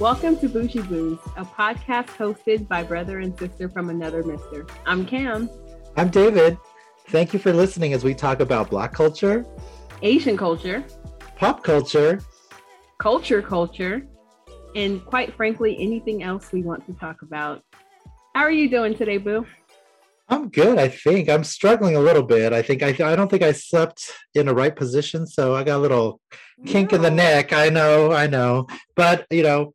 Welcome to Bougie Boos, a podcast hosted by brother and sister from another mister. I'm Cam. I'm David. Thank you for listening as we talk about Black culture, Asian culture, pop culture, culture culture, and quite frankly, anything else we want to talk about. How are you doing today, Boo? I'm good. I think I'm struggling a little bit. I think I, I don't think I slept in the right position, so I got a little kink no. in the neck. I know, I know, but you know,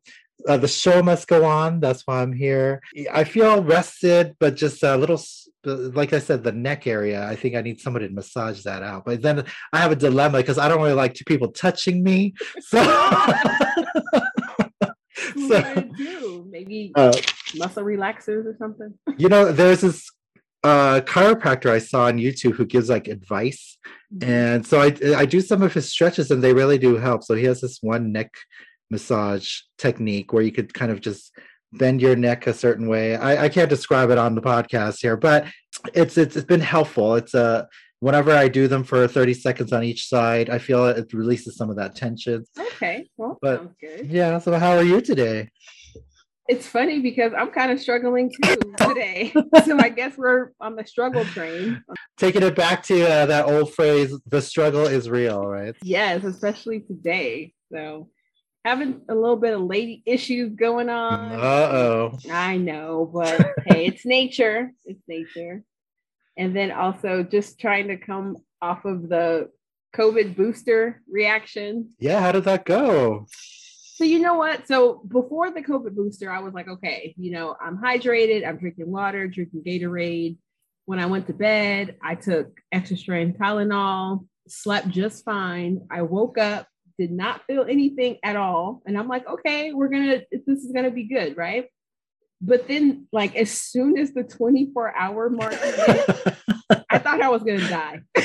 uh, the show must go on. That's why I'm here. I feel rested, but just a little, like I said, the neck area. I think I need somebody to massage that out. But then I have a dilemma because I don't really like two people touching me. So, so do? maybe uh, muscle relaxers or something. You know, there's this uh, chiropractor I saw on YouTube who gives like advice, mm-hmm. and so I I do some of his stretches and they really do help. So he has this one neck massage technique where you could kind of just bend your neck a certain way. I, I can't describe it on the podcast here, but it's it's, it's been helpful. It's a uh, whenever I do them for 30 seconds on each side, I feel it releases some of that tension. Okay. Well, but, good. Yeah. So how are you today? It's funny because I'm kind of struggling too today. so I guess we're on the struggle train. Taking it back to uh, that old phrase, the struggle is real, right? Yes, especially today. So having a little bit of lady issues going on. Uh oh. I know, but hey, it's nature. It's nature. And then also just trying to come off of the COVID booster reaction. Yeah, how did that go? So you know what? So before the COVID booster, I was like, okay, you know, I'm hydrated, I'm drinking water, drinking Gatorade. When I went to bed, I took extra strength Tylenol, slept just fine. I woke up, did not feel anything at all. And I'm like, okay, we're gonna, this is gonna be good, right? But then, like, as soon as the 24 hour mark, I thought I was gonna die.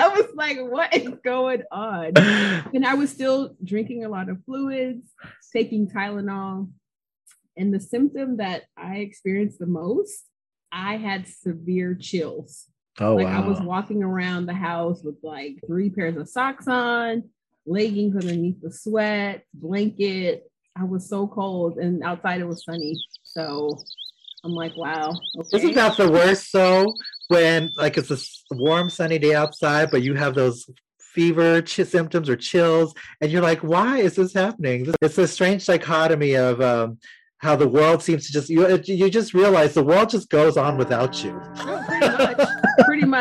I was like, what is going on? And I was still drinking a lot of fluids, taking Tylenol. And the symptom that I experienced the most, I had severe chills. Oh, like wow. I was walking around the house with like three pairs of socks on, leggings underneath the sweat, blanket. I was so cold, and outside it was sunny. So I'm like, wow. Okay. Isn't that the worst though? When like it's a warm, sunny day outside, but you have those fever ch- symptoms or chills, and you're like, why is this happening? It's a strange dichotomy of um, how the world seems to just you you just realize the world just goes on without you. Oh, pretty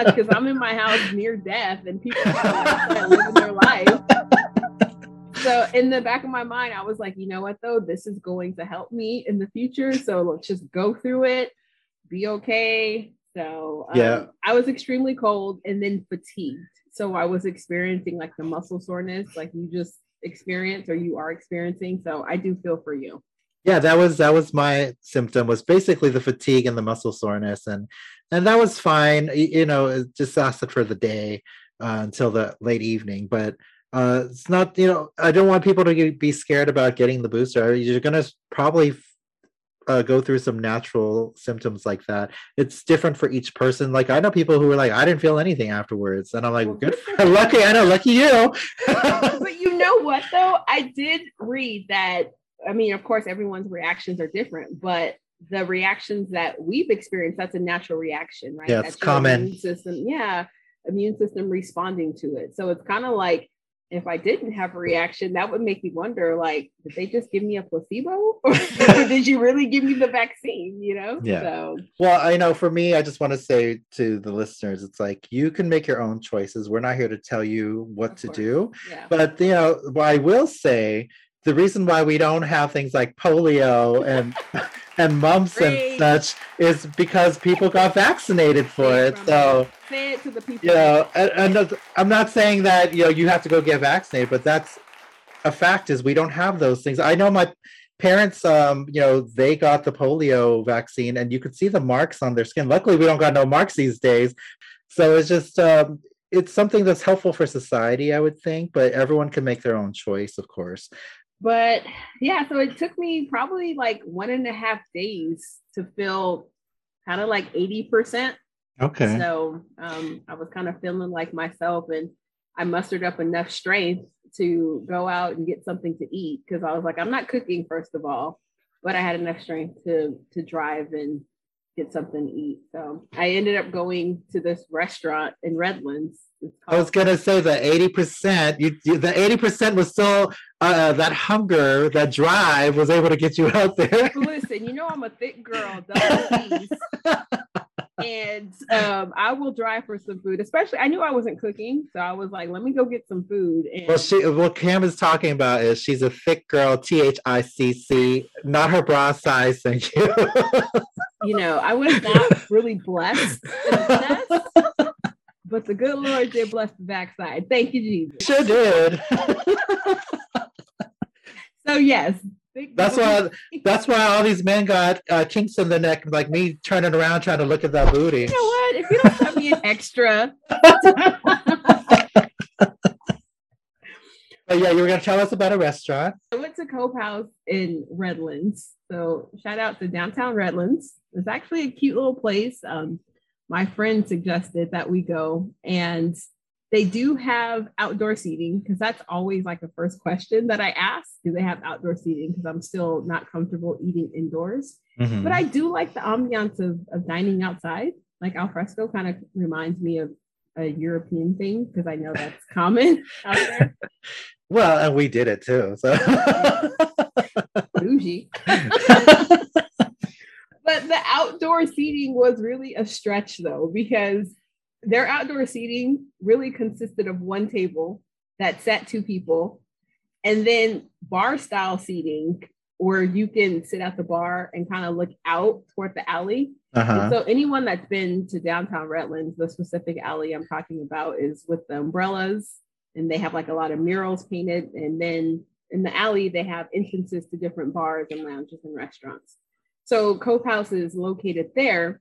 much, because I'm in my house near death, and people are living their life. So in the back of my mind, I was like, you know what though, this is going to help me in the future. So let's just go through it, be okay. So um, yeah, I was extremely cold and then fatigued. So I was experiencing like the muscle soreness, like you just experience or you are experiencing. So I do feel for you yeah that was that was my symptom was basically the fatigue and the muscle soreness and and that was fine you know it just lasted for the day uh, until the late evening but uh it's not you know i don't want people to get, be scared about getting the booster you're gonna probably uh, go through some natural symptoms like that. It's different for each person. Like I know people who are like, I didn't feel anything afterwards, and I'm like, well, good, for, lucky. I know, lucky you. but you know what though? I did read that I mean, of course, everyone's reactions are different, but the reactions that we've experienced, that's a natural reaction, right? Yeah, it's common. Immune system, yeah, immune system responding to it. So it's kind of like if I didn't have a reaction, that would make me wonder, like, did they just give me a placebo, or did you really give me the vaccine? You know? Yeah. So. Well, I know for me, I just want to say to the listeners, it's like you can make your own choices. We're not here to tell you what to do, yeah. but you know, what I will say the reason why we don't have things like polio and and mumps and such is because people got vaccinated for it. So say it to the people. You know, and, and I'm not saying that you know you have to go get vaccinated, but that's a fact. Is we don't have those things. I know my parents um you know they got the polio vaccine and you could see the marks on their skin luckily we don't got no marks these days so it's just um it's something that's helpful for society i would think but everyone can make their own choice of course but yeah, so it took me probably like one and a half days to feel kind of like 80%. Okay. So um, I was kind of feeling like myself. And I mustered up enough strength to go out and get something to eat because I was like, I'm not cooking first of all, but I had enough strength to to drive and get something to eat. So I ended up going to this restaurant in Redlands. I was gonna say the eighty percent. You, you, the eighty percent was still uh, that hunger, that drive was able to get you out there. Listen, you know I'm a thick girl, and um, I will drive for some food. Especially, I knew I wasn't cooking, so I was like, "Let me go get some food." And well, she what Cam is talking about is she's a thick girl, T H I C C, not her bra size. Thank you. you know, I was not really blessed, but the good Lord did bless the backside. Thank you, Jesus. Sure did. so yes, that's why. That's why all these men got uh, kinks in the neck, like me turning around trying to look at that booty. You know what? If you don't tell me an extra. But yeah, you were going to tell us about a restaurant. I went to Cope House in Redlands. So shout out to downtown Redlands. It's actually a cute little place. Um, my friend suggested that we go, and they do have outdoor seating because that's always like the first question that I ask. Do they have outdoor seating? Because I'm still not comfortable eating indoors. Mm-hmm. But I do like the ambiance of, of dining outside. Like al fresco kind of reminds me of a European thing because I know that's common out there. well, and we did it too. So bougie. but the outdoor seating was really a stretch though, because their outdoor seating really consisted of one table that sat two people, and then bar style seating where you can sit at the bar and kind of look out toward the alley. Uh-huh. So anyone that's been to downtown Redlands, the specific alley I'm talking about is with the umbrellas, and they have like a lot of murals painted, and then in the alley they have entrances to different bars and lounges and restaurants. So Cope House is located there,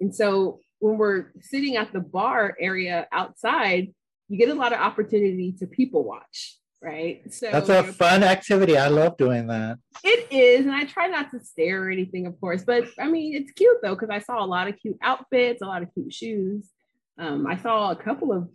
and so when we're sitting at the bar area outside, you get a lot of opportunity to people watch, right? So that's a fun activity. I love doing that. It is, and I try not to stare or anything, of course, but I mean, it's cute though because I saw a lot of cute outfits, a lot of cute shoes. Um, I saw a couple of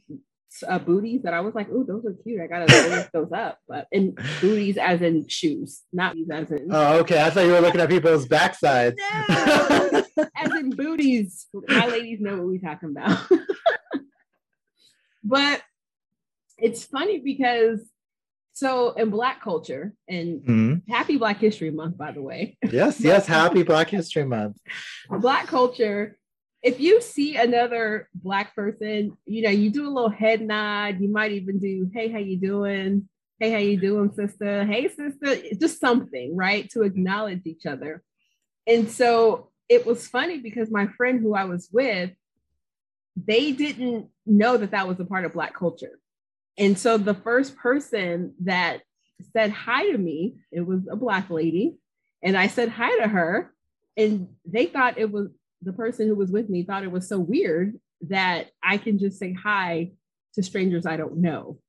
uh, booties that I was like, "Oh, those are cute. I gotta lift those up." But and booties as in shoes, not as in. Oh, okay. I thought you were looking at people's backsides. No, as in booties. My ladies know what we're talking about. but it's funny because so in Black culture and mm-hmm. Happy Black History Month, by the way. Yes, yes, Happy Black History Month. Black culture if you see another black person, you know, you do a little head nod. You might even do, "Hey, how you doing? Hey, how you doing, sister? Hey, sister." Just something, right, to acknowledge each other. And so it was funny because my friend who I was with, they didn't know that that was a part of black culture. And so the first person that said hi to me, it was a black lady, and I said hi to her, and they thought it was the person who was with me thought it was so weird that I can just say hi to strangers I don't know.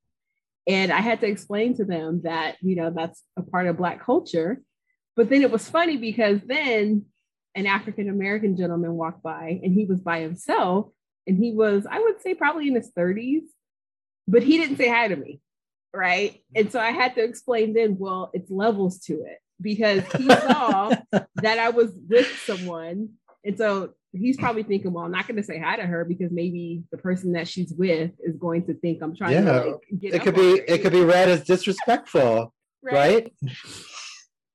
And I had to explain to them that, you know, that's a part of Black culture. But then it was funny because then an African American gentleman walked by and he was by himself. And he was, I would say, probably in his 30s, but he didn't say hi to me. Right. And so I had to explain then, well, it's levels to it because he saw that I was with someone and so he's probably thinking, well, I'm not going to say hi to her because maybe the person that she's with is going to think I'm trying yeah. to like, get. It could be it could be read as disrespectful, right? right?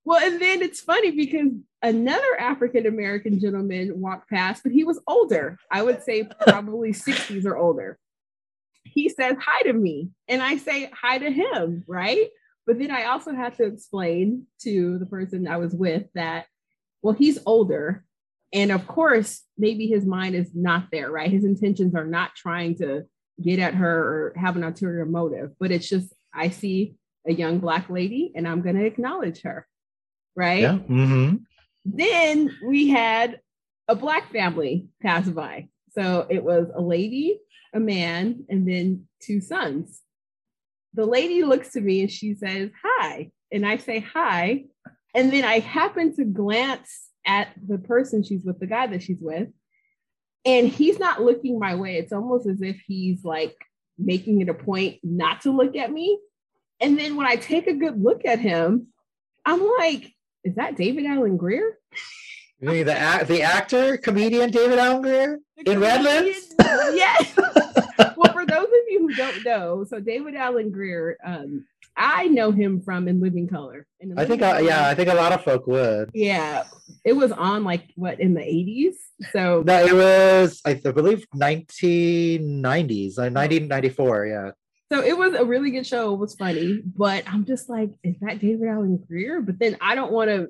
Well, and then it's funny because another African American gentleman walked past, but he was older. I would say probably 60s or older. He says hi to me, and I say hi to him, right? But then I also had to explain to the person I was with that, well, he's older and of course, maybe his mind is not there, right? His intentions are not trying to get at her or have an ulterior motive, but it's just, I see a young Black lady and I'm going to acknowledge her, right? Yeah. Mm-hmm. Then we had a Black family pass by. So it was a lady, a man, and then two sons. The lady looks to me and she says, Hi. And I say, Hi. And then I happen to glance at the person she's with, the guy that she's with, and he's not looking my way. It's almost as if he's like making it a point not to look at me. And then when I take a good look at him, I'm like, is that David Alan Grier? Mean the the actor, comedian David Alan Grier in Redlands? Yes. well, for those of you who don't know, so David Alan Grier um, I know him from In Living Color. In I think, I, yeah, I think a lot of folk would. Yeah, it was on like what in the eighties. So no, it was I believe nineteen nineties, like nineteen ninety four. Yeah. So it was a really good show. It was funny, but I'm just like, is that David Alan Grier? But then I don't want to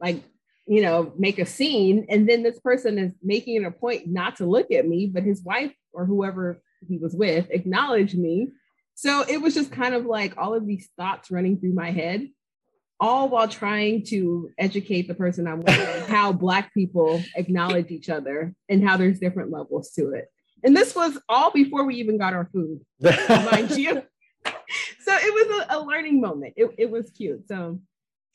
like you know make a scene, and then this person is making it a point not to look at me, but his wife or whoever he was with acknowledged me so it was just kind of like all of these thoughts running through my head, all while trying to educate the person I'm with how Black people acknowledge each other and how there's different levels to it. And this was all before we even got our food, mind you. So it was a, a learning moment. It, it was cute. So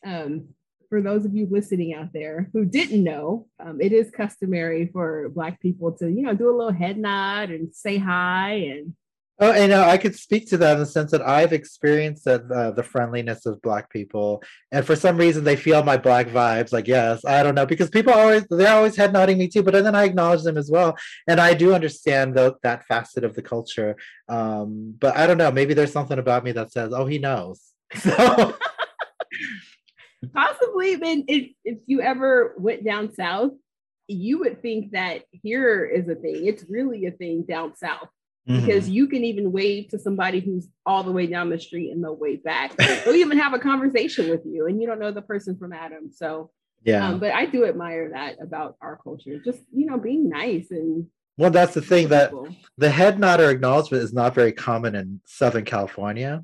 um, for those of you listening out there who didn't know, um, it is customary for Black people to, you know, do a little head nod and say hi and Oh, and uh, I could speak to that in the sense that I've experienced that, uh, the friendliness of Black people, and for some reason they feel my Black vibes. Like, yes, I don't know, because people always they're always head nodding me too, but then I acknowledge them as well, and I do understand the, that facet of the culture. Um, but I don't know, maybe there's something about me that says, "Oh, he knows." So. Possibly, then if if you ever went down south, you would think that here is a thing. It's really a thing down south mm-hmm. because you can even wave to somebody who's all the way down the street and they'll wave back. They'll even have a conversation with you and you don't know the person from Adam. So yeah, um, but I do admire that about our culture. Just you know, being nice and well, that's the thing that the head nod or acknowledgement is not very common in Southern California.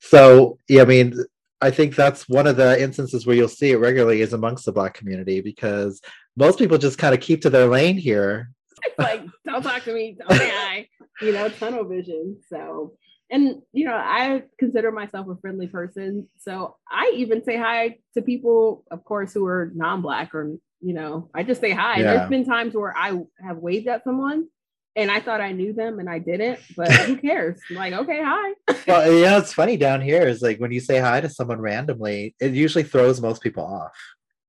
So yeah, I mean, I think that's one of the instances where you'll see it regularly is amongst the black community because most people just kind of keep to their lane here. like, don't talk to me, don't say hi you know, tunnel vision. So, and you know, I consider myself a friendly person. So I even say hi to people, of course, who are non-black or you know, I just say hi. Yeah. There's been times where I have waved at someone and I thought I knew them and I didn't, but who cares? I'm like, okay, hi. well, yeah, it's funny down here is like when you say hi to someone randomly, it usually throws most people off.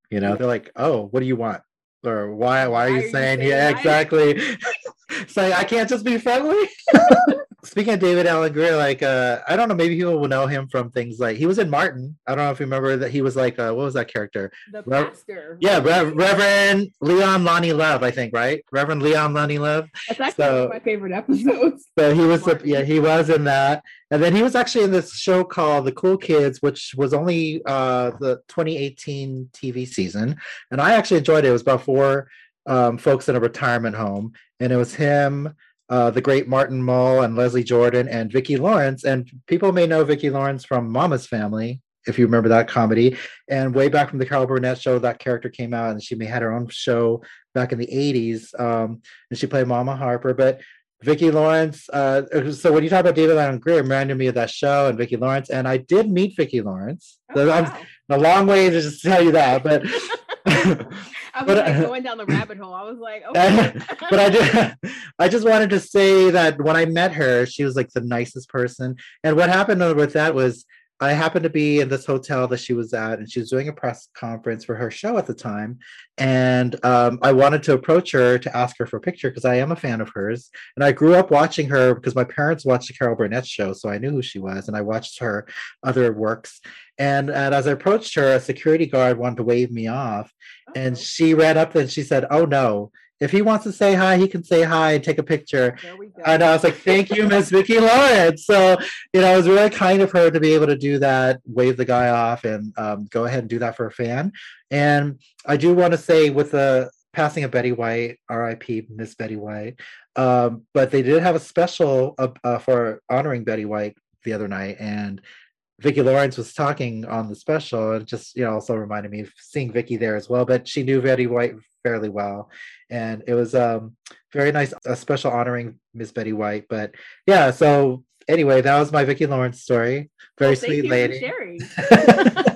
You know, they're like, oh, what do you want? Or why why are you are saying, you saying yeah, exactly? so I can't just be friendly. Speaking of David Alan Grier, like uh, I don't know, maybe people will know him from things like he was in Martin. I don't know if you remember that he was like uh, what was that character? The Re- pastor. Yeah, Re- Reverend Leon Lonnie Love, I think, right? Reverend Leon Lonnie Love. That's actually so, one of my favorite episodes. So he was, yeah, he was in that, and then he was actually in this show called The Cool Kids, which was only uh, the 2018 TV season, and I actually enjoyed it. It was about four um, folks in a retirement home, and it was him, uh, the great Martin Mull, and Leslie Jordan, and Vicki Lawrence. And people may know Vicki Lawrence from Mama's Family, if you remember that comedy. And way back from the Carol Burnett show, that character came out, and she may had her own show back in the '80s, um, and she played Mama Harper. But Vicki Lawrence. Uh, so when you talk about David Alan Grier, reminded me of that show and Vicki Lawrence, and I did meet Vicki Lawrence. Oh, so wow. I'm a long way to just tell you that, but I was but, like going down the rabbit hole. I was like, okay. but I just, I just wanted to say that when I met her, she was like the nicest person. And what happened with that was I happened to be in this hotel that she was at, and she was doing a press conference for her show at the time. And um, I wanted to approach her to ask her for a picture because I am a fan of hers. And I grew up watching her because my parents watched the Carol Burnett show, so I knew who she was, and I watched her other works. And, and as I approached her, a security guard wanted to wave me off, and she ran up and she said, "Oh no." If he wants to say hi, he can say hi and take a picture. And I was like, thank you, Miss Vicki Lawrence. So, you know, it was really kind of her to be able to do that, wave the guy off and um, go ahead and do that for a fan. And I do want to say with the passing of Betty White, RIP, Miss Betty White, um, but they did have a special uh, uh, for honoring Betty White the other night. And Vicki Lawrence was talking on the special and just, you know, also reminded me of seeing Vicki there as well. But she knew Betty White fairly well. And it was um very nice a special honoring miss betty white but yeah so anyway that was my vicki lawrence story. Very well, sweet lady. sharing.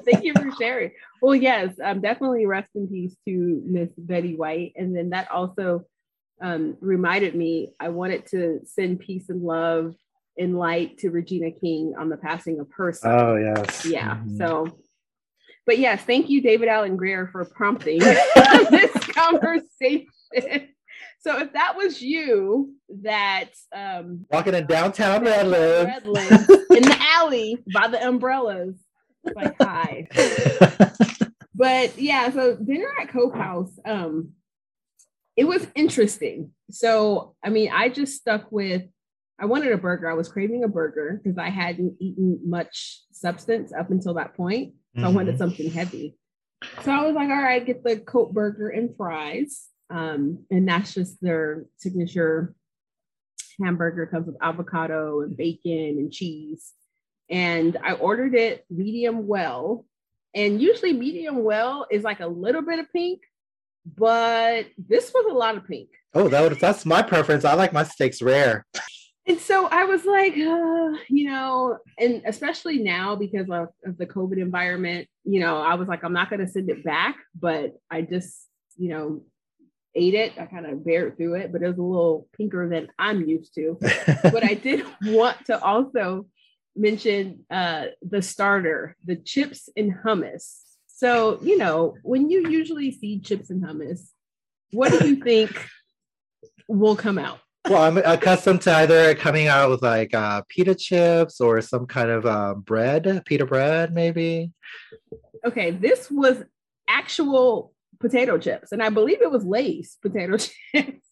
Thank you for sharing. Well yes um definitely rest in peace to miss betty white. And then that also um reminded me i wanted to send peace and love in light to Regina King on the passing of her son. Oh yes. Yeah. Mm-hmm. So but yes, thank you, David Alan Grier, for prompting this conversation. So if that was you that um walking in downtown Redlands, Redlands in the alley by the umbrellas, like hi. but yeah, so dinner at Cope House, um, it was interesting. So I mean, I just stuck with I wanted a burger. I was craving a burger because I hadn't eaten much substance up until that point. So mm-hmm. I wanted mm-hmm. something heavy. So I was like, all right, get the Cope burger and fries. Um, and that's just their signature hamburger comes with avocado and bacon and cheese. And I ordered it medium well. And usually medium well is like a little bit of pink, but this was a lot of pink. Oh, that would, that's my preference. I like my steaks rare. And so I was like, uh, you know, and especially now because of, of the COVID environment, you know, I was like, I'm not going to send it back, but I just, you know, ate it. I kind of bared through it, but it was a little pinker than I'm used to. but I did want to also mention uh, the starter, the chips and hummus. So, you know, when you usually see chips and hummus, what do you think will come out? Well, I'm accustomed to either coming out with like uh, pita chips or some kind of uh, bread, pita bread, maybe. Okay, this was actual potato chips, and I believe it was Lay's potato chips.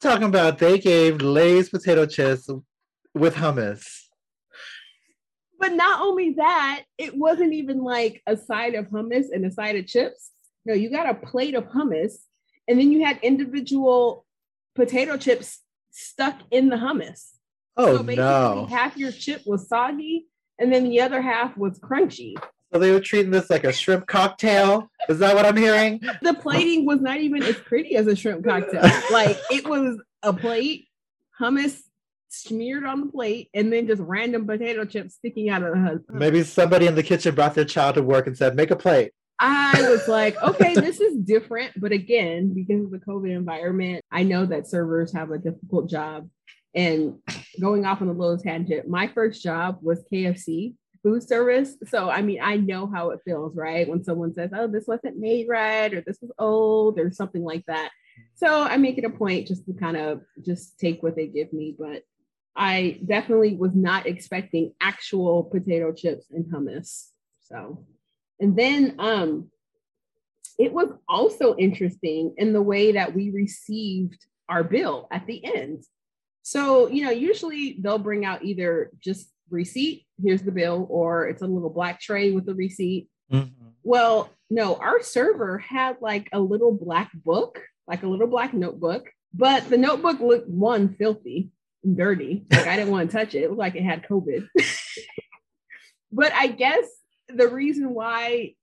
talking about they gave Lay's potato chips with hummus. But not only that, it wasn't even like a side of hummus and a side of chips. No, you got a plate of hummus, and then you had individual potato chips stuck in the hummus. Oh so no! Half your chip was soggy, and then the other half was crunchy. So they were treating this like a shrimp cocktail. Is that what I'm hearing? The plating was not even as pretty as a shrimp cocktail. like it was a plate, hummus smeared on the plate, and then just random potato chips sticking out of the. Hummus. Maybe somebody in the kitchen brought their child to work and said, "Make a plate." I was like, okay, this is different. But again, because of the COVID environment, I know that servers have a difficult job. And going off on a little tangent, my first job was KFC food service. So, I mean, I know how it feels, right? When someone says, oh, this wasn't made right, or this was old, or something like that. So, I make it a point just to kind of just take what they give me. But I definitely was not expecting actual potato chips and hummus. So, and then um, it was also interesting in the way that we received our bill at the end. So, you know, usually they'll bring out either just receipt, here's the bill, or it's a little black tray with the receipt. Mm-hmm. Well, no, our server had like a little black book, like a little black notebook, but the notebook looked one filthy and dirty. Like I didn't want to touch it. It looked like it had COVID. but I guess the reason why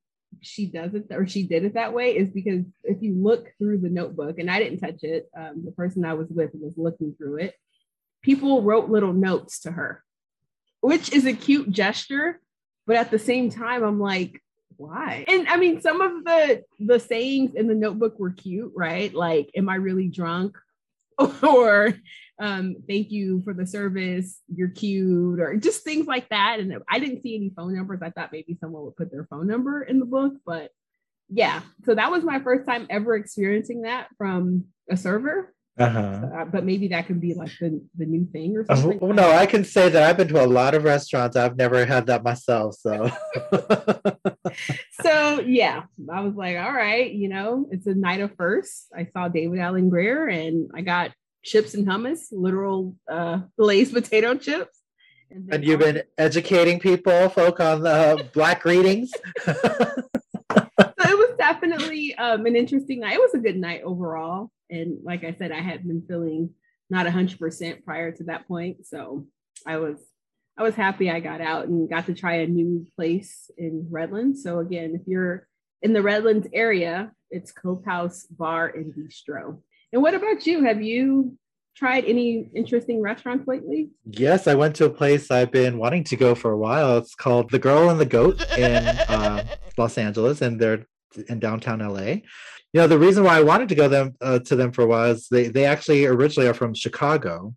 she does it or she did it that way is because if you look through the notebook, and I didn't touch it, um, the person I was with was looking through it. People wrote little notes to her, which is a cute gesture, but at the same time, I'm like, why? And I mean, some of the the sayings in the notebook were cute, right? Like, am I really drunk? or um, thank you for the service, you're cute, or just things like that. And I didn't see any phone numbers. I thought maybe someone would put their phone number in the book, but yeah. So that was my first time ever experiencing that from a server. Uh-huh. Uh, but maybe that could be like the, the new thing or something. Oh, no, I can say that I've been to a lot of restaurants. I've never had that myself. So, so yeah, I was like, all right, you know, it's a night of first. I saw David Alan Grier and I got chips and hummus, literal uh, Lay's potato chips. And, and you've been educating people, folk, on the black readings. so it was definitely um, an interesting night. It was a good night overall. And like I said, I had been feeling not 100% prior to that point. So I was I was happy I got out and got to try a new place in Redlands. So again, if you're in the Redlands area, it's Cope House Bar and Bistro. And what about you? Have you tried any interesting restaurants lately? Yes, I went to a place I've been wanting to go for a while. It's called The Girl and the Goat in uh, Los Angeles, and they're in downtown LA. You know, the reason why I wanted to go them uh, to them for a while is they they actually originally are from Chicago,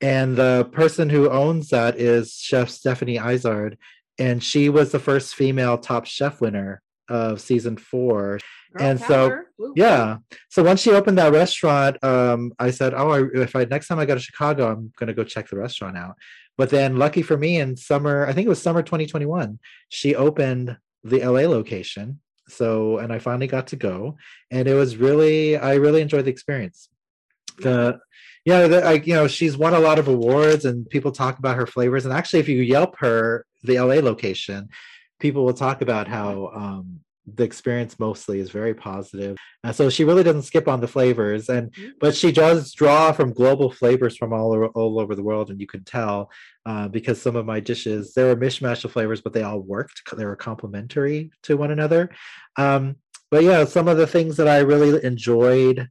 and the person who owns that is Chef Stephanie Izard, and she was the first female top chef winner of season four. Girl and so power. Woo, woo. yeah. So once she opened that restaurant, um, I said, "Oh, I, if I next time I go to Chicago, I'm going to go check the restaurant out." But then, lucky for me, in summer, I think it was summer 2021, she opened the LA location. So, and I finally got to go, and it was really, I really enjoyed the experience. The yeah, the, I, you know, she's won a lot of awards, and people talk about her flavors. And actually, if you Yelp her the LA location, people will talk about how um, the experience mostly is very positive. Uh, so she really doesn't skip on the flavors, and but she does draw from global flavors from all over, all over the world, and you can tell uh, because some of my dishes they were mishmash of flavors, but they all worked. They were complementary to one another. Um, but yeah, some of the things that I really enjoyed.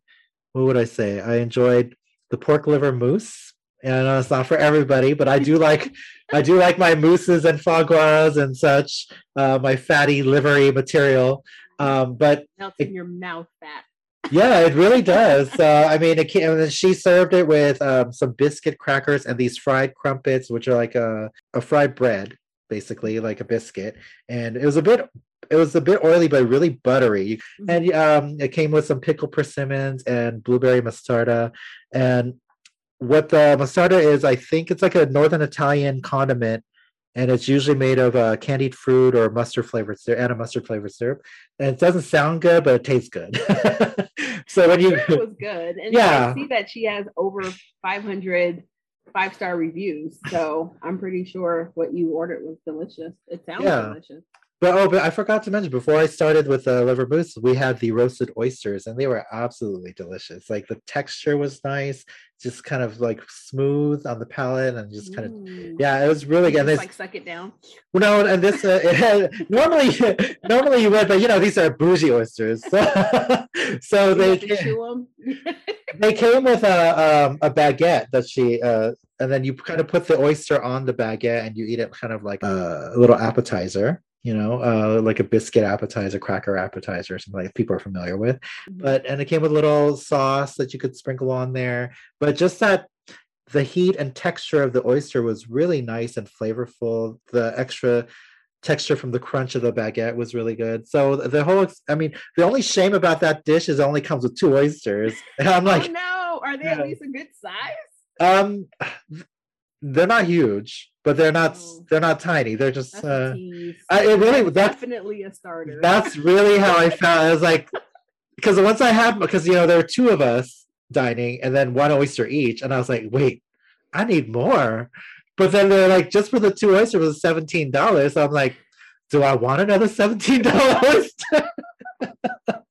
What would I say? I enjoyed the pork liver mousse. And I know it's not for everybody, but I do like I do like my mousses and foie gras and such, uh, my fatty livery material. Um, but Melts in your mouth fat. yeah, it really does. Uh, I mean, it came, and she served it with um, some biscuit crackers and these fried crumpets, which are like a, a fried bread, basically like a biscuit. And it was a bit, it was a bit oily, but really buttery. Mhm. And um, it came with some pickled persimmons and blueberry mostarda. And what the mostarda is, I think it's like a northern Italian condiment, and it's usually made of uh, candied fruit or mustard flavored syrup and a mustard flavored syrup. And it doesn't sound good, but it tastes good. so when you it was good. And Yeah. I see that she has over 500 five star reviews. So I'm pretty sure what you ordered was delicious. It sounds Yeah. delicious. But oh, but I forgot to mention before I started with the liver mousse, we had the roasted oysters, and they were absolutely delicious. Like the texture was nice, just kind of like smooth on the palate, and just kind of Mm. yeah, it was really good. Like suck it down. well, no, and this uh, it had, normally normally you would, but you know these are bougie oysters, so, so they have to ca- chew 'em. they came with a um, a baguette that she uh, and then you kind of put the oyster on the baguette and you eat it kind of like a little appetizer you know uh, like a biscuit appetizer cracker appetizer something like people are familiar with. But and it came with a little sauce that you could sprinkle on there. But just that the heat and texture of the oyster was really nice and flavorful. The extra texture from the crunch of the baguette was really good. So the whole i mean the only shame about that dish is it only comes with two oysters. And i'm like oh no, are they Yeah. at least a good size? um they're not huge but they're not Oh. they're not tiny they're just uh. I- it really- That's that's- definitely a starter. that's really how I felt. I was like, because once I had, because you know there were two of us dining, and then one oyster each, and I was like, wait, I need more. But then they're like, just for the two oysters was seventeen dollars. So I'm like, do I want another seventeen dollars?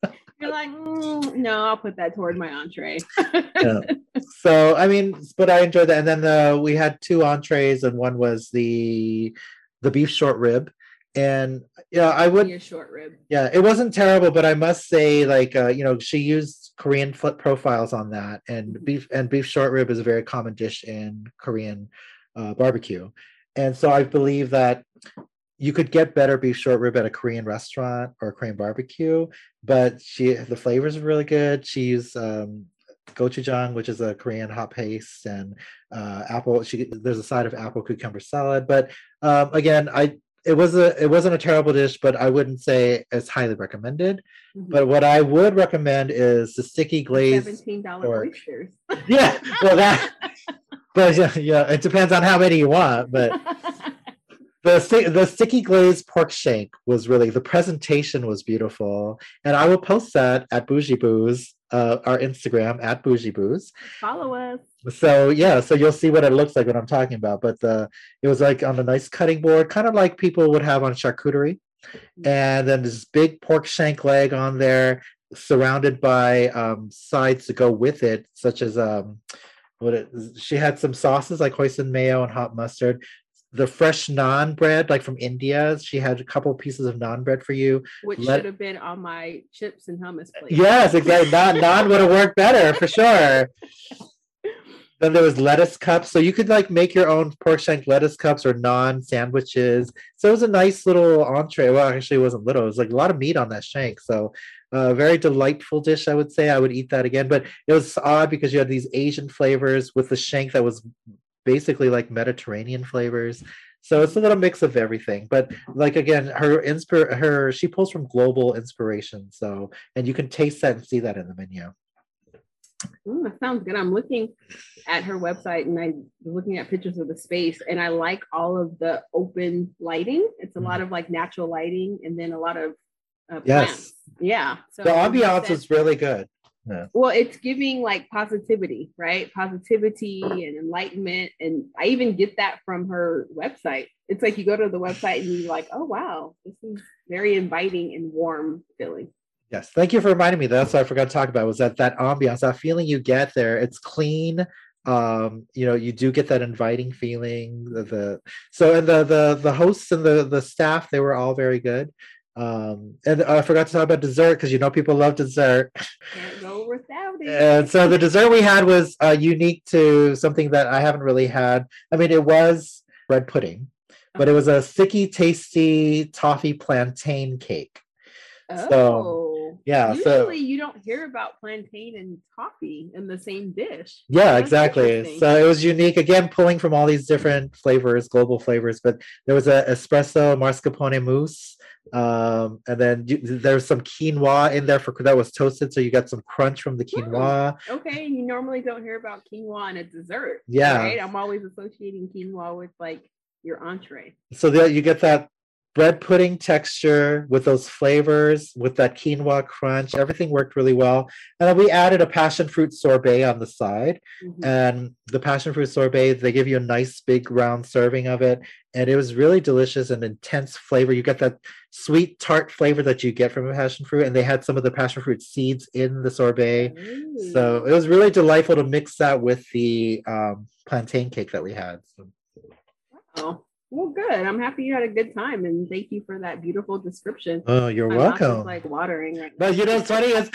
Like, "Mm, no, I'll put that toward my entree. Yeah. so I mean, but I enjoyed that. And then the we had two entrees, and one was the the beef short rib. And yeah, I would Your short rib. Yeah, it wasn't terrible, but I must say, like, uh, you know, she used Korean flip profiles on that, and Mhm. beef and beef short rib is a very common dish in Korean uh, barbecue, and so I believe that you could get better beef short rib at a Korean restaurant or a Korean barbecue, but she the flavors are really good. She used um, gochujang, which is a Korean hot paste, and uh, apple. She there's a side of apple cucumber salad, but um, again, I it was a it wasn't a terrible dish, but I wouldn't say it's highly recommended. Mhm. But what I would recommend is the sticky glaze. Seventeen dollar oysters. Yeah, well that. But yeah, yeah, it depends on how many you want. But the the sticky glazed pork shank was really the presentation was beautiful, and I will post that at Bougie Boos, uh, our Instagram at Bougie Boos. Follow us. So yeah, so you'll see what it looks like what I'm talking about. But the it was like on a nice cutting board, kind of like people would have on charcuterie, and then this big pork shank leg on there, surrounded by um, sides to go with it, such as um, what it, she had some sauces like hoisin mayo and hot mustard. The fresh naan bread, like from India, she had a couple pieces of naan bread for you. Which Let- should have been on my chips and hummus plate. Yes, exactly. Naan, naan would have worked better for sure. Then there was lettuce cups, so you could like make your own pork shank lettuce cups or naan sandwiches. So it was a nice little entree. Well, actually, it wasn't little. It was like a lot of meat on that shank. So a very delightful dish, I would say. I would eat that again. But it was odd because you had these Asian flavors with the shank that was basically like Mediterranean flavors. So it's a little mix of everything. But like again, her inspir her she pulls from global inspiration. So and you can taste that and see that in the menu. Ooh, that sounds good. I'm looking at her website and I'm looking at pictures of the space and I like all of the open lighting. It's a lot of like natural lighting and then a lot of uh, Yes. plants. Yeah. So The ambiance is really good. Yeah. well, it's giving like positivity, right? Positivity and enlightenment. And I even get that from her website. It's like you go to the website and you're like, oh wow, this is very inviting and warm feeling. Yes, thank you for reminding me. That's what I forgot to talk about was that that ambiance, that feeling you get there. It's clean. Um, you know, you do get that inviting feeling. The, the so and the the the hosts and the the staff they were all very good. Um, and I forgot to talk about dessert because you know people love dessert. Can't go without it. And so the dessert we had was uh, unique to something that I haven't really had. I mean, it was bread pudding, but it was a sticky, tasty toffee plantain cake. Oh, Yeah, Usually so you don't hear about plantain and toffee in the same dish. yeah, That's exactly. So it was unique. Again, pulling from all these different flavors, global flavors. But there was a espresso mascarpone mousse, um, and then you, there's some quinoa in there for that was toasted, so you got some crunch from the quinoa. Okay, you normally don't hear about quinoa in a dessert. Yeah. right? I'm always associating quinoa with like your entree. so that you get that bread pudding texture with those flavors with that quinoa crunch everything worked really well. And then we added a passion fruit sorbet on the side. Mhm. and the passion fruit sorbet they give you a nice big round serving of it. And it was really delicious and intense flavor. You get that sweet tart flavor that you get from a passion fruit. And they had some of the passion fruit seeds in the sorbet. So it was really delightful to mix that with the um, plantain cake that we had. So. Oh, well, good. I'm happy you had a good time, and thank you for that beautiful description. oh you're My mouth is, welcome like watering right. But you know, what's funny is,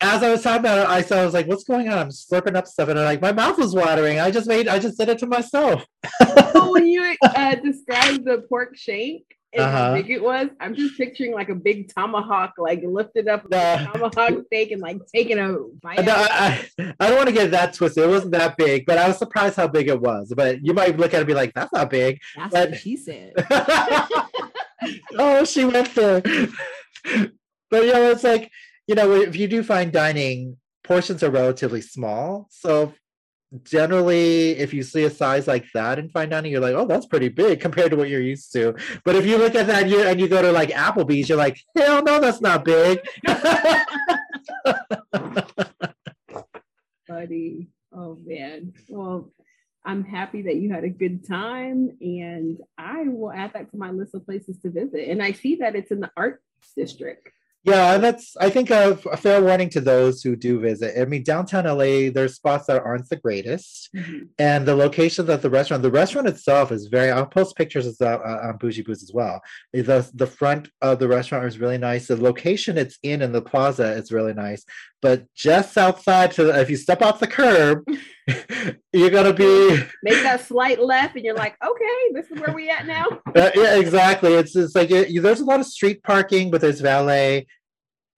as I was talking about it, I saw I was like, "What's going on?" I'm slurping up stuff, and I'm like, my mouth was watering. I just made, I just did it to myself. Oh, when you uh, described the pork shank and Uh-huh. how big it was, I'm just picturing like a big tomahawk, like lifted up a tomahawk steak and like taking a bite. No, out. I, I, I don't want to get that twisted. It wasn't that big, but I was surprised how big it was. But you might look at it and be like, "That's not big." That's but- what she said. oh, she went there. but you know, it's like you know, if you do fine dining, portions are relatively small, so generally if you see a size like that in fine dining you're like oh that's pretty big compared to what you're used to but if you look at that and you, and you go to like applebee's you're like hell no that's not big buddy. Oh man. Well, I'm happy that you had a good time, and I will add that to my list of places to visit. And I see that it's in the arts district. Yeah and that's i think a, a fair warning to those who do visit. I mean downtown la there's spots that aren't the greatest and the location of the restaurant the restaurant itself is very i'll post pictures of that uh, on bougie boos as well. The the front of the restaurant is really nice. The location it's in in the plaza is really nice but just outside to if you step off the curb you're gonna be Make that slight left, and you're like, okay, this is where we at now. uh, yeah exactly. It's it's like it, there's a lot of street parking but there's valet.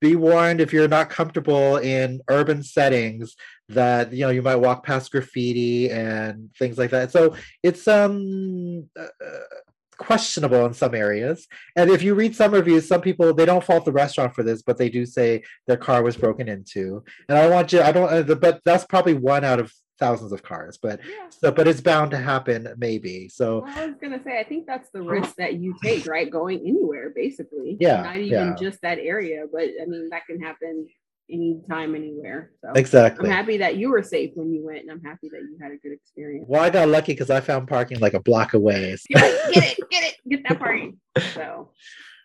Be warned if you're not comfortable in urban settings that you know you might walk past graffiti and things like that. So it's um uh, questionable in some areas and if you read some reviews some people they don't fault the restaurant for this but they do say their car was broken into and i want you i don't uh, but that's probably one out of thousands of cars but Yeah. so but it's bound to happen maybe so Well, I was gonna say, I think that's the risk that you take, right? Going anywhere, basically. Yeah, Not even yeah. just that area, but I mean, that can happen anytime, anywhere. So exactly. I'm happy that you were safe when you went, and I'm happy that you had a good experience. Well, I got lucky because I found parking like a block away. Like, get it, get it, get that parking. So,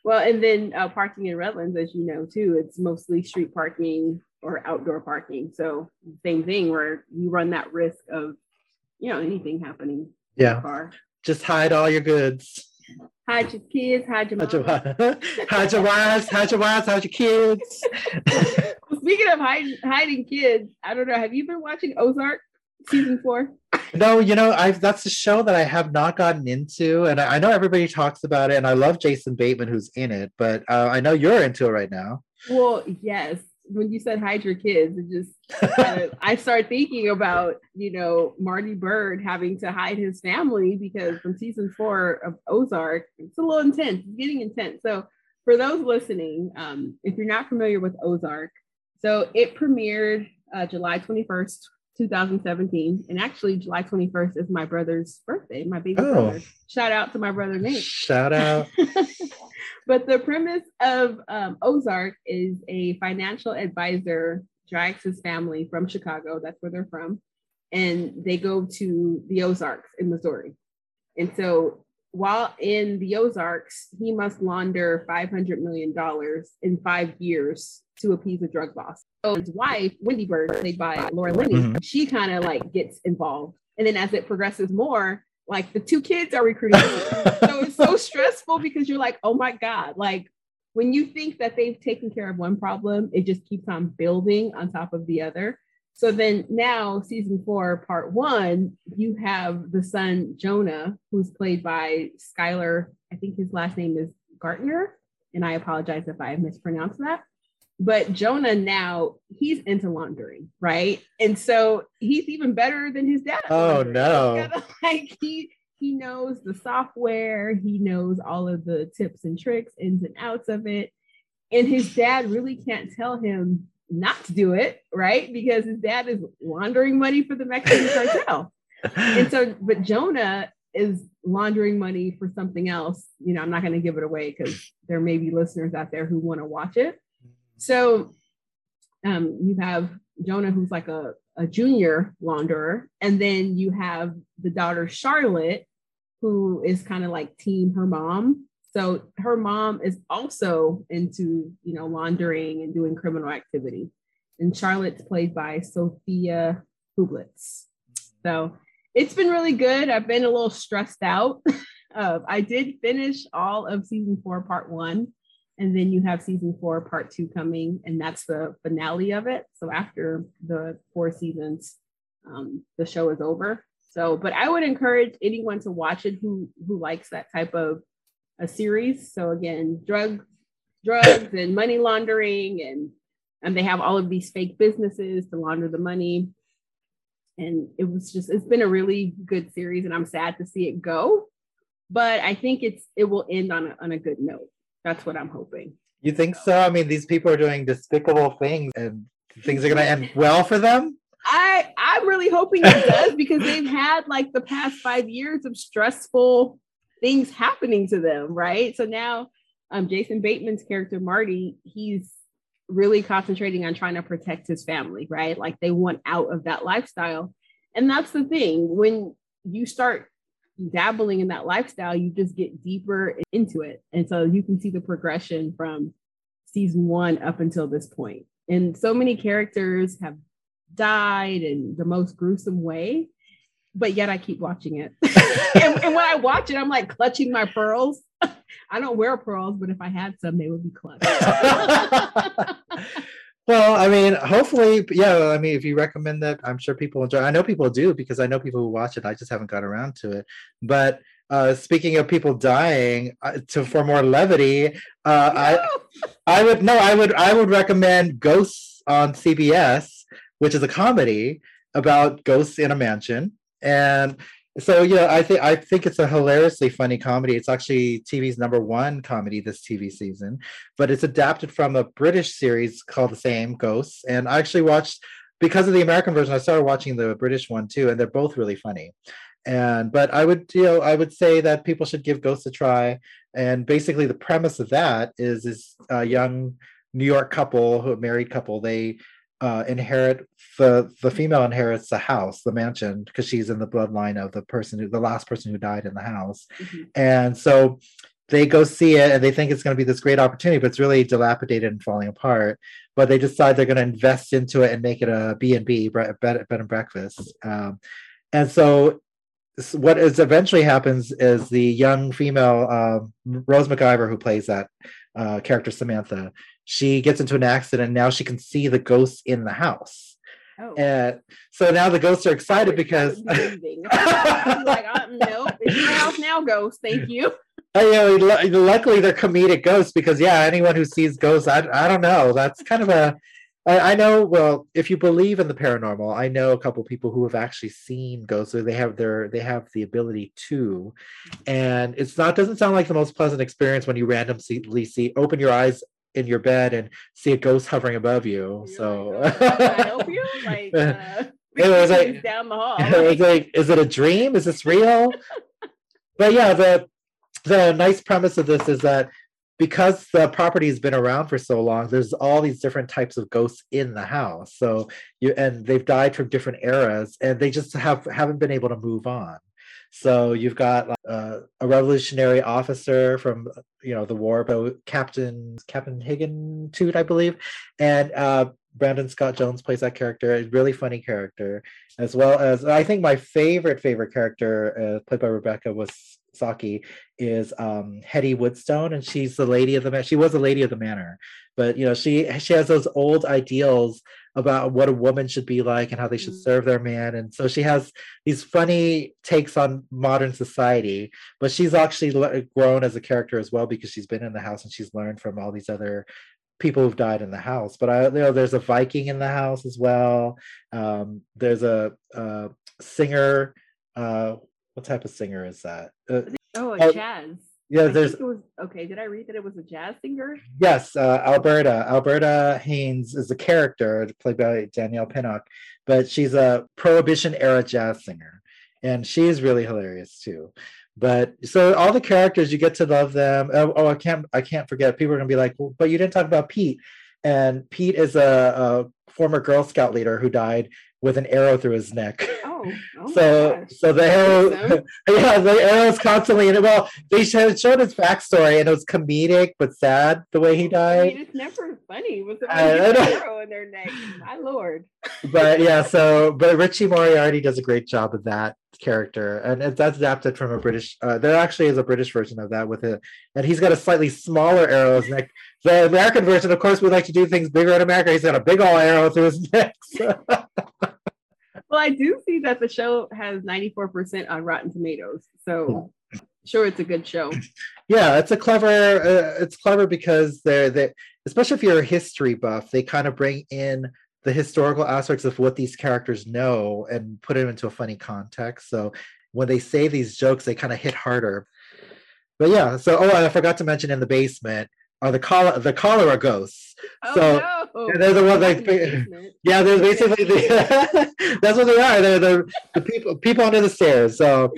well, and then uh, parking in Redlands, as you know, too, it's mostly street parking or outdoor parking. So, same thing where you run that risk of, you know, anything happening Yeah, car. just hide all your goods. Hide your kids, hide your Hide your, mom. hide your wives, hide your wives, hide your kids. Speaking of hiding, hiding kids, I don't know. Have you been watching Ozark season four? no, you know, I've that's a show that I have not gotten into, and I, I know everybody talks about it, and I love Jason Bateman who's in it, but uh, I know you're into it right now. Well, yes. when you said hide your kids, it just uh, I start thinking about you know Marty Byrde having to hide his family because from season four of Ozark, it's a little intense. It's getting intense. So for those listening, um, if you're not familiar with Ozark, so it premiered uh, July 21st, 2017. And actually, July 21st is my brother's birthday, my baby oh. brother. Shout out to my brother Nate. Shout out. but the premise of um, Ozark is a financial advisor drags his family from Chicago, that's where they're from, and they go to the Ozarks in Missouri. And so while in the Ozarks, he must launder $500 million in five years to appease a drug boss. So his wife, Wendy Byrde, played by Laura Linney, mm-hmm. she kind of like gets involved. And then as it progresses more, like the two kids are recruiting. so it's so stressful because you're like, oh my God, like when you think that they've taken care of one problem, it just keeps on building on top of the other. So then now, season four, part one, you have the son Jonah, who's played by Skylar. I think his last name is Gaertner, and I apologize if I mispronounced that. But Jonah now he's into laundering, right? And so he's even better than his dad. Oh no! like he he knows the software, he knows all of the tips and tricks, ins and outs of it, and his dad really can't tell him not to do it, right? Because his dad is laundering money for the Mexican cartel. and so, but Jonah is laundering money for something else. You know, I'm not going to give it away because there may be listeners out there who want to watch it. So um, you have Jonah, who's like a, a junior launderer, and then you have the daughter Charlotte, who is kind of like team her mom. So her mom is also into, you know, laundering and doing criminal activity. And Charlotte's played by Sofia Hublitz. So it's been really good. I've been a little stressed out. uh, I did finish all of season four, part one. And then you have season four, part two coming, and that's the finale of it. So after the four seasons, um, the show is over. So, but I would encourage anyone to watch it who who likes that type of a series. So again, drug, drugs and money laundering, and and they have all of these fake businesses to launder the money. And it was just it's been a really good series, and I'm sad to see it go. But I think it's it will end on a, on a good note. That's what I'm hoping. You think so? I mean, these people are doing despicable things, and things are going to end well for them. I I'm really hoping it does because they've had like the past five years of stressful things happening to them, right? So now um, Jason Bateman's character, Marty, he's really concentrating on trying to protect his family, right? Like they want out of that lifestyle. And that's the thing. When you start dabbling in that lifestyle, you just get deeper into it. And so you can see the progression from season one up until this point. And so many characters have died in the most gruesome way but yet I keep watching it. and, and, when I watch it, I'm like clutching my pearls. I don't wear pearls, but if I had some, they would be clutched. well, I mean, hopefully, yeah. I mean, if you recommend that, I'm sure people enjoy. I know people do because I know people who watch it. I just haven't got around to it. But uh, speaking of people dying, uh, to for more levity, uh, I I would no, I would I would recommend Ghosts on CBS, which is a comedy about ghosts in a mansion and so yeah, I think I think it's a hilariously funny comedy. It's actually TV's number one comedy this TV season, but it's adapted from a British series called the same Ghosts. And I actually watched because of the American version. I started watching the British one too, and they're both really funny. And but I would you know I would say that people should give Ghosts a try. And basically, the premise of that is is a uh, young New York couple, a married couple, they uh, inherit the the female inherits the house, the mansion, because she's in the bloodline of the person who the last person who died in the house, mm-hmm. and so they go see it and they think it's going to be this great opportunity, but it's really dilapidated and falling apart. But they decide they're going to invest into it and make it a B and B bed, bed and breakfast. Um, and so what is eventually happens is the young female um, Rose McIver, who plays that uh, character Samantha, she gets into an accident and now she can see the ghosts in the house. Oh. And so now the ghosts are excited because like, uh, no, it's my house now, ghost. Thank you. I, you know, luckily they're comedic ghosts because yeah, anyone who sees ghosts, I, I don't know. That's kind of a I, I know. Well, if you believe in the paranormal, I know a couple people who have actually seen ghosts. Or they have their they have the ability to, and it's not doesn't sound like the most pleasant experience when you randomly see open your eyes in your bed and see a ghost hovering above you. You're so like, "Oh, I help you? Like, uh, It was like- down the hall. it was like, is it a dream? Is this real? but yeah, the the nice premise of this is that because the property has been around for so long, there's all these different types of ghosts in the house. So you and they've died from different eras, and they just have haven't been able to move on. So you've got uh, a revolutionary officer from you know the war, but Captain Captain Higgintoot, I believe, and uh, Brandon Scott Jones plays that character. A really funny character, as well as I think my favorite favorite character, uh, played by Rebecca was Saki, is um, Hetty Woodstone, and she's the lady of the man. She was the lady of the manor, but you know she she has those old ideals about what a woman should be like and how they should Mm. serve their man, and so she has these funny takes on modern society. But she's actually le- grown as a character as well because she's been in the house and she's learned from all these other people who've died in the house. But I you know there's a Viking in the house as well. Um, there's a, a singer. Uh, what type of singer is that? Uh, Oh, a jazz. yeah, I there's was okay. Did I read that it was a jazz singer? yes, uh, Alberta. Alberta Haynes is a character played by Danielle Pinnock, but she's a Prohibition era jazz singer, and she is really hilarious too. But so all the characters you get to love them. Oh, oh, I can't I can't forget. People are gonna be like, well, but you didn't talk about Pete. And Pete is a, a former Girl Scout leader who died with an arrow through his neck. Oh, oh so gosh. so the arrow yeah the arrow's constantly in it well they showed, showed his backstory and it was comedic but sad the way he died. I mean, it's never funny with I- I somebody with an know. arrow in their neck. My lord. but yeah so but richie moriarty does a great job of that character and that's adapted from a british uh, there actually is a british version of that with it and he's got a slightly smaller arrow in his neck the american version of course we like to do things bigger in america he's got a big old arrow through his neck so- Well, I do see that the show has 94% on Rotten Tomatoes. So sure it's a good show. yeah it's a clever uh, it's clever because they're they especially if you're a history buff they kind of bring in the historical aspects of what these characters know and put it into a funny context so when they say these jokes they kind of hit harder but yeah so oh i forgot to mention in the basement are the cholera the cholera ghosts Oh So, no. Yeah, they're the ones like- the yeah there's basically the, that's what they are. They're the, the people people under the stairs so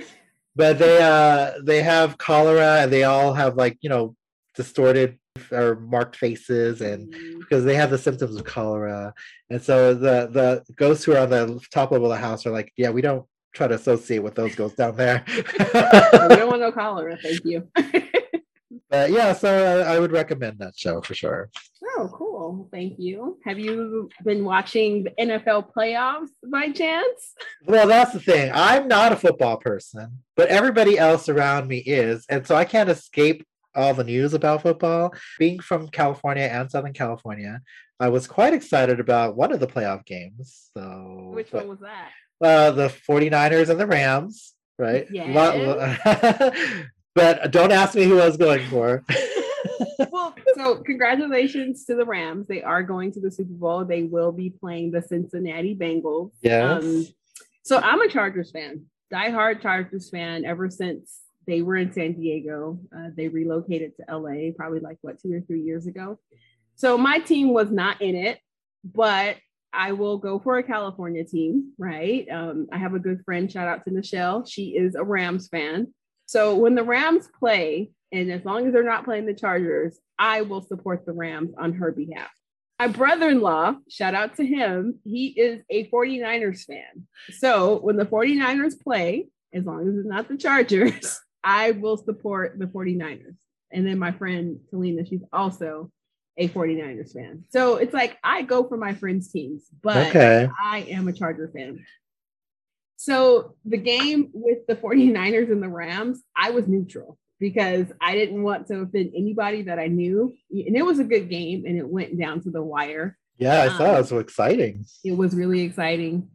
but they uh they have cholera and they all have like you know distorted or marked faces and Mm. because they have the symptoms of cholera. And so the the ghosts who are on the top level of the house are like yeah we don't try to associate with those ghosts down there. Oh, we don't want no cholera, thank you. but yeah so uh, i would recommend that show for sure oh, cool. Thank you. Have you been watching the NFL playoffs by chance? Well, that's the thing. I'm not a football person, but everybody else around me is. And so I can't escape all the news about football. Being from California and Southern California, I was quite excited about one of the playoff games. So Which but, one was that? Uh, the 49ers and the Rams, right? Lo- but don't ask me who I was going for. well, so congratulations to the Rams. They are going to the Super Bowl. They will be playing the Cincinnati Bengals. yes. Um, so I'm a Chargers fan, diehard Chargers fan ever since they were in San Diego. Uh, they relocated to LA probably like what two or three years ago. So my team was not in it, but I will go for a California team, right? Um, I have a good friend. Shout out to Michelle. She is a Rams fan. So when the Rams play, and as long as they're not playing the Chargers, I will support the Rams on her behalf. My brother in law, shout out to him, he is a 49ers fan. So when the 49ers play, as long as it's not the Chargers, I will support the 49ers. And then my friend Talina, she's also a 49ers fan. So it's like I go for my friends' teams, but okay. I am a Charger fan. So the game with the 49ers and the Rams, I was neutral because I didn't want to offend anybody that I knew. And it was a good game and it went down to the wire. Yeah, I saw Um, it was so exciting. It was really exciting.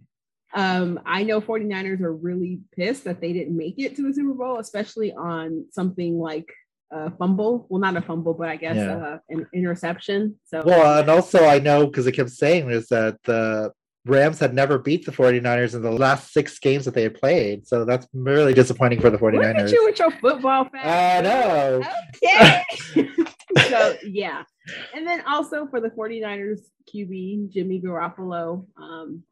Um, I know 49ers are really pissed that they didn't make it to the Super Bowl, especially on something like a fumble. Well, not a fumble, but I guess Yeah. uh, an interception. So Well, and also I know because it kept saying is that the Rams had never beat the 49ers in the last six games that they had played. So that's really disappointing for the look 49ers. at you with your football I know. Okay. so yeah. And then also for the 49ers QB, Jimmy Garoppolo, um,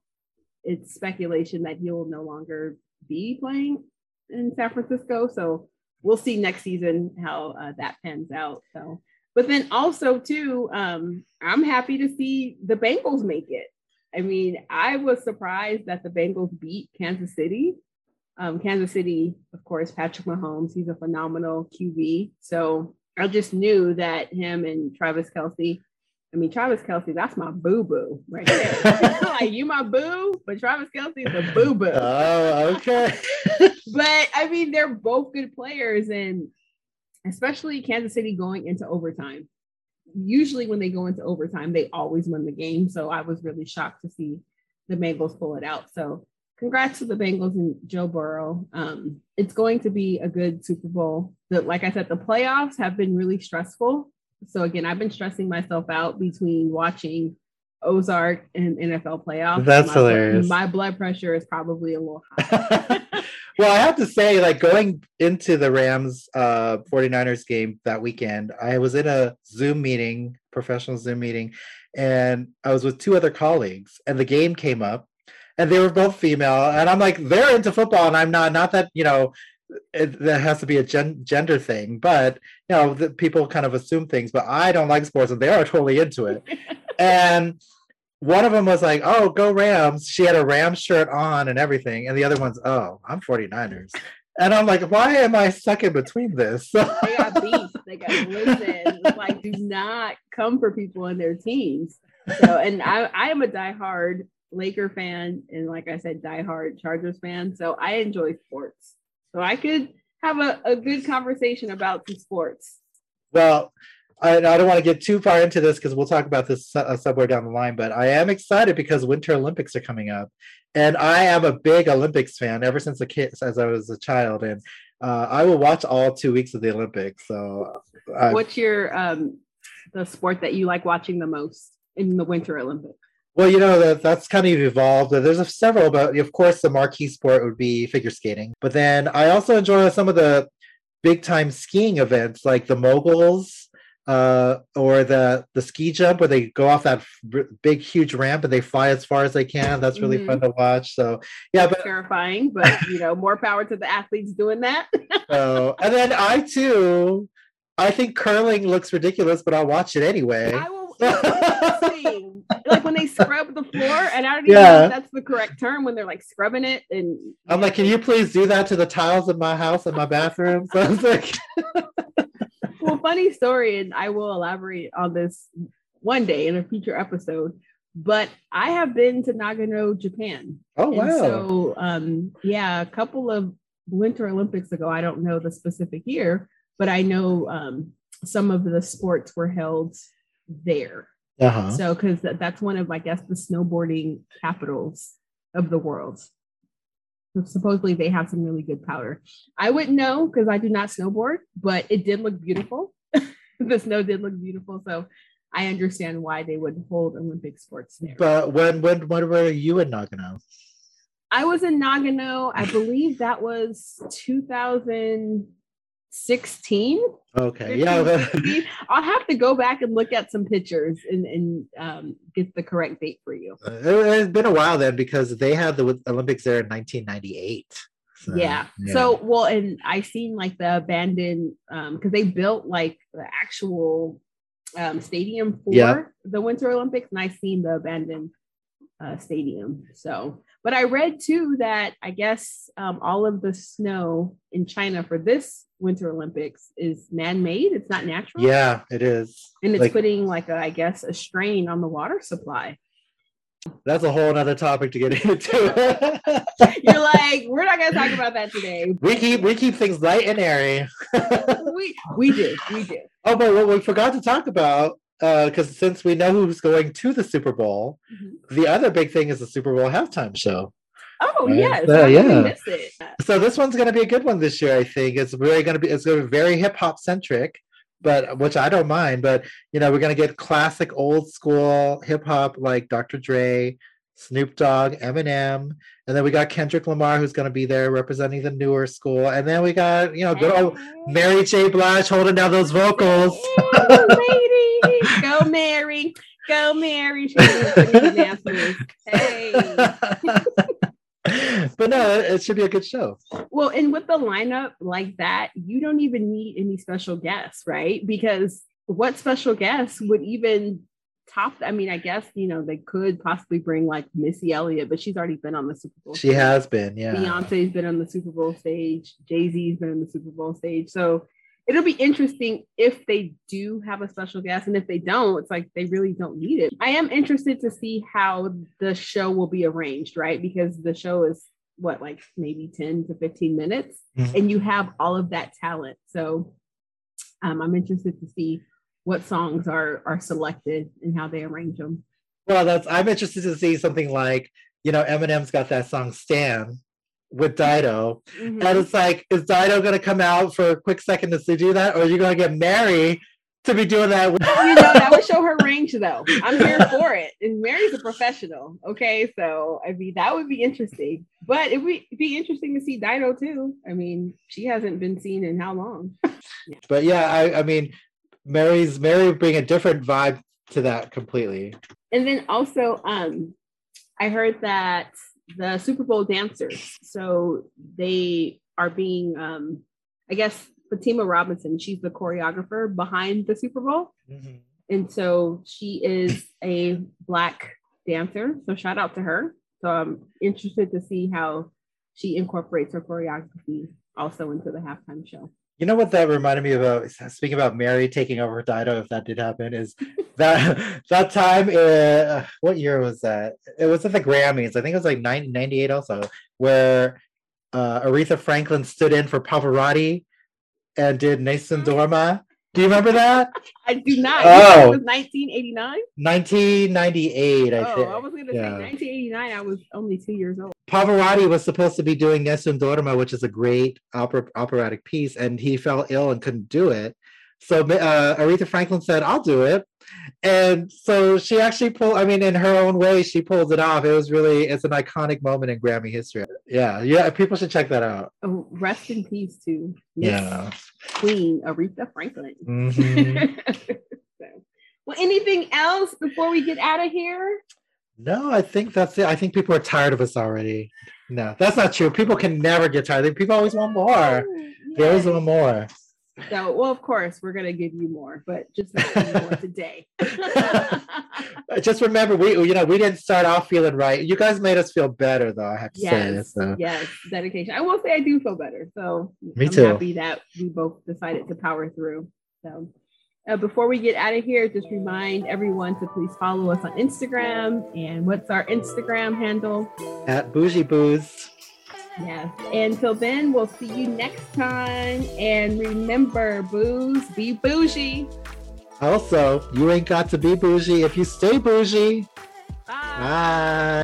it's speculation that he'll no longer be playing in San Francisco. So we'll see next season how uh, that pans out. So, but then also too, um, I'm happy to see the Bengals make it. I mean, I was surprised that the Bengals beat Kansas City. Um, Kansas City, of course, Patrick Mahomes, he's a phenomenal QB. So I just knew that him and Travis Kelce, I mean, Travis Kelce, that's my boo boo right there. like, you my boo, but Travis Kelce is a boo boo. Oh, okay. but I mean, they're both good players, and especially Kansas City going into overtime. Usually, when they go into overtime, they always win the game. So I was really shocked to see the Bengals pull it out. So congrats to the Bengals and Joe Burrow. Um, it's going to be a good Super Bowl. The, like I said, the playoffs have been really stressful. So again, I've been stressing myself out between watching Ozark and NFL playoffs. That's my, hilarious. My blood pressure is probably a little high. well, I have to say, like going into the Rams uh 49ers game that weekend, I was in a Zoom meeting, professional Zoom meeting, and I was with two other colleagues, and the game came up, and they were both female, and I'm like, they're into football, and I'm not. Not that you know. It, that has to be a gen- gender thing, but you know, the, people kind of assume things. But I don't like sports, and they are totally into it. and one of them was like, "Oh, go Rams!" She had a Rams shirt on and everything, and the other one's, "Oh, I'm 49ers." And I'm like, "Why am I stuck in between this?" they got beef. They got listen. Like, do not come for people and their teams. So, and I, I am a diehard Laker fan, and like I said, diehard Chargers fan. So I enjoy sports. So I could have a, a good conversation about some sports. well, I, I don't want to get too far into this because we'll talk about this uh, somewhere down the line. But I am excited because Winter Olympics are coming up, and I am a big Olympics fan ever since a kid, as I was a child, and uh, I will watch all two weeks of the Olympics. So, I, What's your um the sport that you like watching the most in the Winter Olympics? Well, you know that that's kind of evolved. There's a, several, but of course, the marquee sport would be figure skating. But then I also enjoy some of the big time skiing events, like the moguls, uh, or the the ski jump, where they go off that r- big huge ramp and they fly as far as they can. That's really Mhm. fun to watch. So yeah, but Terrifying, but you know, more power to the athletes doing that. so and then I too, I think curling looks ridiculous, but I'll watch it anyway. I will like when they scrub the floor, and I don't even know if that's the correct term when they're like scrubbing it. And I'm like, can you please do that to the tiles in my house in my bathroom? So it's like. well, funny story, and I will elaborate on this one day in a future episode. But I have been to Nagano, Japan. Oh And wow! so, um, yeah, a couple of Winter Olympics ago, I don't know the specific year, but I know um, some of the sports were held there. uh-huh. So, because that's one of, I guess, the snowboarding capitals of the world. Supposedly they have some really good powder. I wouldn't know because I do not snowboard, but it did look beautiful. the snow did look beautiful. So I understand why they would hold Olympic sports there. But when when when were you in Nagano? I was in Nagano. I believe that was 2016. Okay, yeah. but- I'll have to go back and look at some pictures and, and um, get the correct date for you. it, it's been a while then because they had the Olympics there in 1998. So, yeah. So well, and I seen like the abandoned um because they built like the actual um stadium for Yeah. the Winter Olympics, and I seen the abandoned uh stadium. So but I read too that I guess um all of the snow in China for this Winter Olympics is man-made. It's not natural. yeah, it is. And it's Like- putting like a, I guess a strain on the water supply. That's a whole other topic to get into. You're like, we're not gonna talk about that today. we keep we keep things light and airy. We we did, we did. oh, but what we forgot to talk about, because since we know who's going to the Super Bowl, Mhm. the other big thing is the Super Bowl halftime show. Oh Right. yes, Uh, yeah. so this one's going to be a good one this year. I think it's really going to be it's going to be very hip hop centric, but which I don't mind. But you know, we're going to get classic old school hip hop like Dr. Dre, Snoop Dogg, Eminem, and then we got Kendrick Lamar who's going to be there representing the newer school, and then we got you know good old Mary J. Blige holding down those vocals. lady, go Mary, go Mary. Hey. but no, it should be a good show. Well, and with the lineup like that, you don't even need any special guests, right? Because what special guests would even top? I mean, I guess you know they could possibly bring like Missy Elliott, but she's already been on the Super Bowl. She stage. has been, yeah. Beyonce's been on the Super Bowl stage. Jay Z's been on the Super Bowl stage. So it'll be interesting if they do have a special guest and if they don't it's like they really don't need it i am interested to see how the show will be arranged right because the show is what like maybe 10 to 15 minutes mm-hmm. and you have all of that talent so um, i'm interested to see what songs are are selected and how they arrange them well that's i'm interested to see something like you know eminem's got that song stan with Dido. Mm-hmm. And it's like, is Dido going to come out for a quick second to do that? Or are you going to get Mary to be doing that? With- you know, that would show her range though. I'm here for it. And Mary's a professional. Okay. So, I mean, that would be interesting. But it would be interesting to see Dido too. I mean, she hasn't been seen in how long? yeah. But yeah, I, I mean, Mary's Mary bring a different vibe to that completely. And then also, um, I heard that the Super Bowl dancers. So they are being, um, I guess, Fatima Robinson, she's the choreographer behind the Super Bowl. Mm-hmm. And so she is a Black dancer. So shout out to her. So I'm interested to see how she incorporates her choreography also into the halftime show. You know what that reminded me about? Speaking about Mary taking over Dido, if that did happen, is that that time? Uh, what year was that? It was at the Grammys. I think it was like 1998 also, where uh, Aretha Franklin stood in for Pavarotti and did Nessun Dorma. Do you remember that? I do not. Oh, it was 1989. 1998, I oh, think. I was going to yeah. say 1989. I was only two years old. Pavarotti was supposed to be doing Nessun Dorma, which is a great opera, operatic piece, and he fell ill and couldn't do it. So uh, Aretha Franklin said, "I'll do it," and so she actually pulled. I mean, in her own way, she pulled it off. It was really, it's an iconic moment in Grammy history. Yeah, yeah, people should check that out. Oh, rest in peace to yeah Queen Aretha Franklin. Mm-hmm. so, well, anything else before we get out of here? No, I think that's it. I think people are tired of us already. No, that's not true. People can never get tired. People always want more. Yes. They always want more. So, well, of course, we're gonna give you more, but just more today. just remember, we you know we didn't start off feeling right. You guys made us feel better, though. I have to yes, say. So. Yes, dedication. I will say I do feel better. So me I'm too. Happy that we both decided to power through. So uh, before we get out of here, just remind everyone to please follow us on Instagram. And what's our Instagram handle? At Bougie Boos. Yes. Until then, we'll see you next time. And remember, boos, be bougie. Also, you ain't got to be bougie if you stay bougie. Bye. Bye.